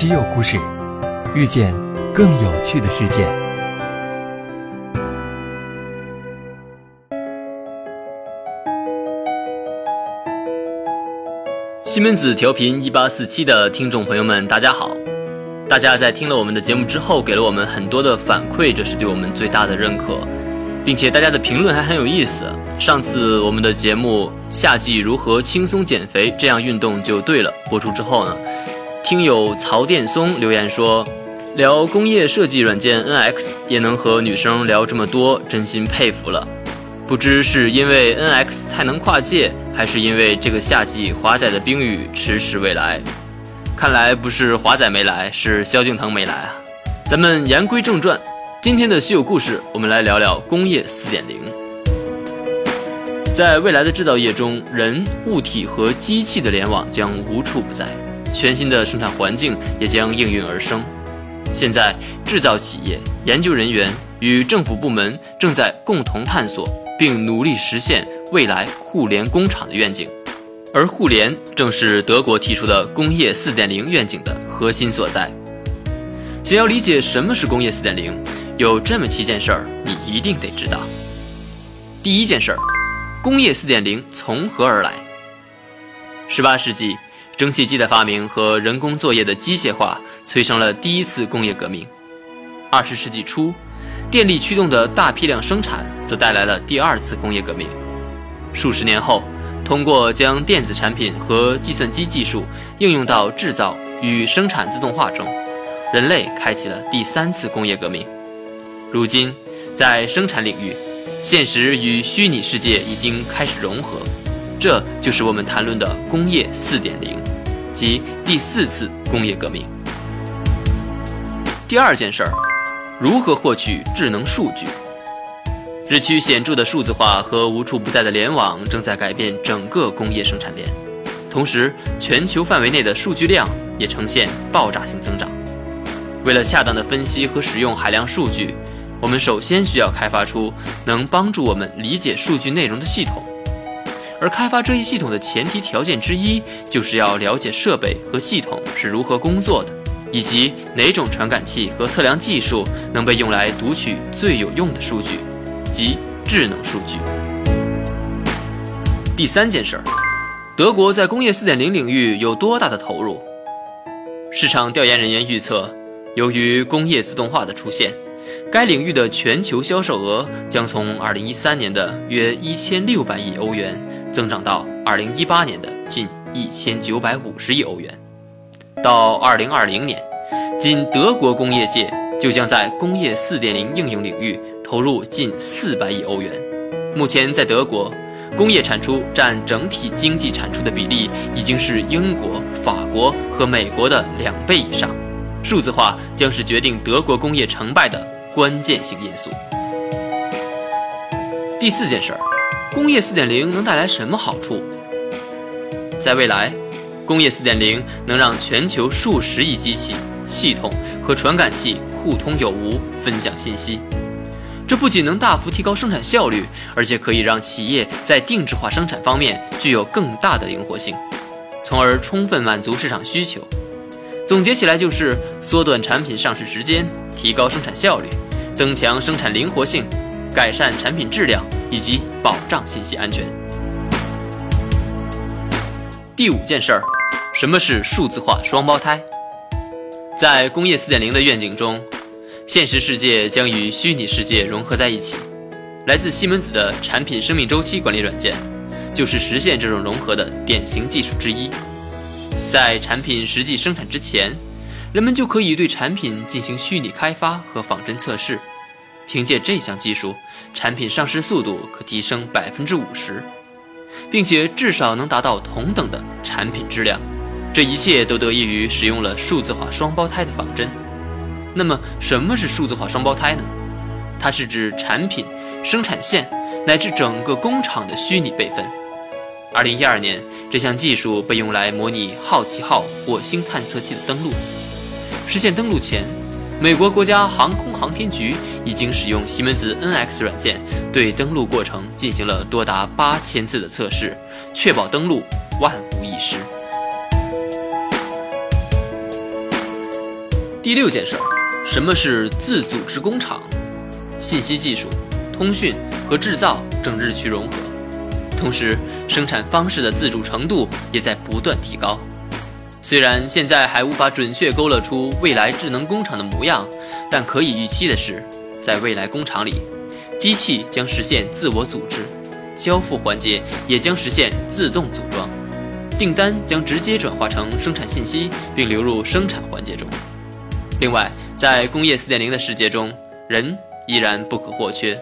稀有故事，遇见更有趣的世界。西门子调频一八四七的听众朋友们，大家好！大家在听了我们的节目之后，给了我们很多的反馈，这是对我们最大的认可，并且大家的评论还很有意思。上次我们的节目《夏季如何轻松减肥》，这样运动就对了。播出之后呢，听友曹电松留言说，聊工业设计软件 NX 也能和女生聊这么多，真心佩服了。不知是因为 NX 太能跨界，还是因为这个夏季华仔的冰雨迟迟未来。看来不是华仔没来，是萧敬腾没来啊。咱们言归正传，今天的稀有故事，我们来聊聊工业4.0。在未来的制造业中，人、物体和机器的联网将无处不在，全新的生产环境也将应运而生。现在，制造企业、研究人员与政府部门正在共同探索并努力实现未来互联工厂的愿景，而互联正是德国提出的工业4.0愿景的核心所在。想要理解什么是工业4.0，有这么七件事儿，你一定得知道。第一件事儿。工业4.0从何而来？18世纪，蒸汽机的发明和人工作业的机械化催生了第一次工业革命。20世纪初，电力驱动的大批量生产则带来了第二次工业革命。数十年后，通过将电子产品和计算机技术应用到制造与生产自动化中，人类开启了第三次工业革命。如今，在生产领域，现实与虚拟世界已经开始融合，这就是我们谈论的工业4.0，即第四次工业革命。第二件事儿，如何获取智能数据？日趋显著的数字化和无处不在的联网正在改变整个工业生产链，同时全球范围内的数据量也呈现爆炸性增长。为了恰当的分析和使用海量数据。我们首先需要开发出能帮助我们理解数据内容的系统，而开发这一系统的前提条件之一，就是要了解设备和系统是如何工作的，以及哪种传感器和测量技术能被用来读取最有用的数据，即智能数据。第三件事儿，德国在工业4.0领域有多大的投入？市场调研人员预测，由于工业自动化的出现。该领域的全球销售额将从2013年的约1600亿欧元增长到2018年的近1950亿欧元。到2020年，仅德国工业界就将在工业4.0应用领域投入近400亿欧元。目前，在德国，工业产出占整体经济产出的比例已经是英国、法国和美国的两倍以上。数字化将是决定德国工业成败的。关键性因素。第四件事儿，工业4.0能带来什么好处？在未来，工业4.0能让全球数十亿机器、系统和传感器互通有无，分享信息。这不仅能大幅提高生产效率，而且可以让企业在定制化生产方面具有更大的灵活性，从而充分满足市场需求。总结起来就是缩短产品上市时间，提高生产效率。增强生产灵活性，改善产品质量以及保障信息安全。第五件事儿，什么是数字化双胞胎？在工业4.0的愿景中，现实世界将与虚拟世界融合在一起。来自西门子的产品生命周期管理软件，就是实现这种融合的典型技术之一。在产品实际生产之前，人们就可以对产品进行虚拟开发和仿真测试。凭借这项技术，产品上市速度可提升百分之五十，并且至少能达到同等的产品质量。这一切都得益于使用了数字化双胞胎的仿真。那么，什么是数字化双胞胎呢？它是指产品、生产线乃至整个工厂的虚拟备份。二零一二年，这项技术被用来模拟好奇号火星探测器的登陆。实现登陆前。美国国家航空航天局已经使用西门子 NX 软件对登陆过程进行了多达八千次的测试，确保登陆万无一失。第六件事儿，什么是自组织工厂？信息技术、通讯和制造正日趋融合，同时生产方式的自主程度也在不断提高。虽然现在还无法准确勾勒出未来智能工厂的模样，但可以预期的是，在未来工厂里，机器将实现自我组织，交付环节也将实现自动组装，订单将直接转化成生产信息，并流入生产环节中。另外，在工业4.0的世界中，人依然不可或缺。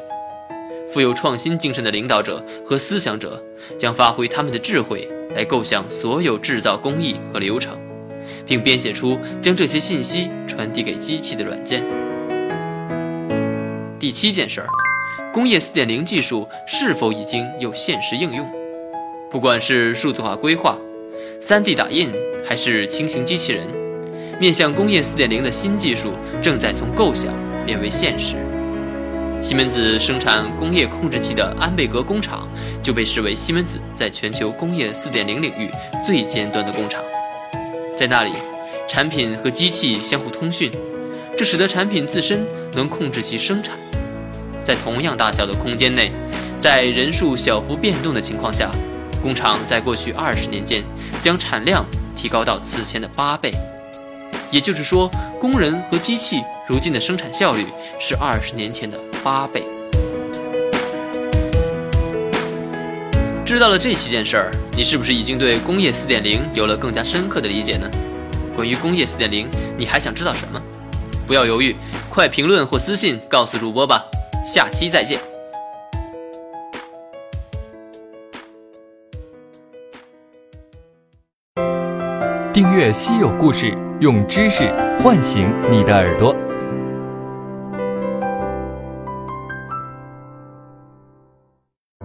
富有创新精神的领导者和思想者将发挥他们的智慧。来构想所有制造工艺和流程，并编写出将这些信息传递给机器的软件。第七件事儿，工业4.0技术是否已经有现实应用？不管是数字化规划、3D 打印，还是轻型机器人，面向工业4.0的新技术正在从构想变为现实。西门子生产工业控制器的安贝格工厂就被视为西门子在全球工业4.0领域最尖端的工厂。在那里，产品和机器相互通讯，这使得产品自身能控制其生产。在同样大小的空间内，在人数小幅变动的情况下，工厂在过去二十年间将产量提高到此前的八倍。也就是说，工人和机器如今的生产效率是二十年前的八倍。知道了这七件事儿，你是不是已经对工业四点零有了更加深刻的理解呢？关于工业四点零，你还想知道什么？不要犹豫，快评论或私信告诉主播吧。下期再见。订阅《稀有故事》。用知识唤醒你的耳朵。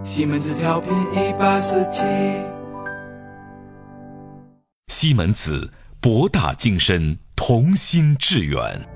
西门子调频一八四七。西门子博大精深，同心致远。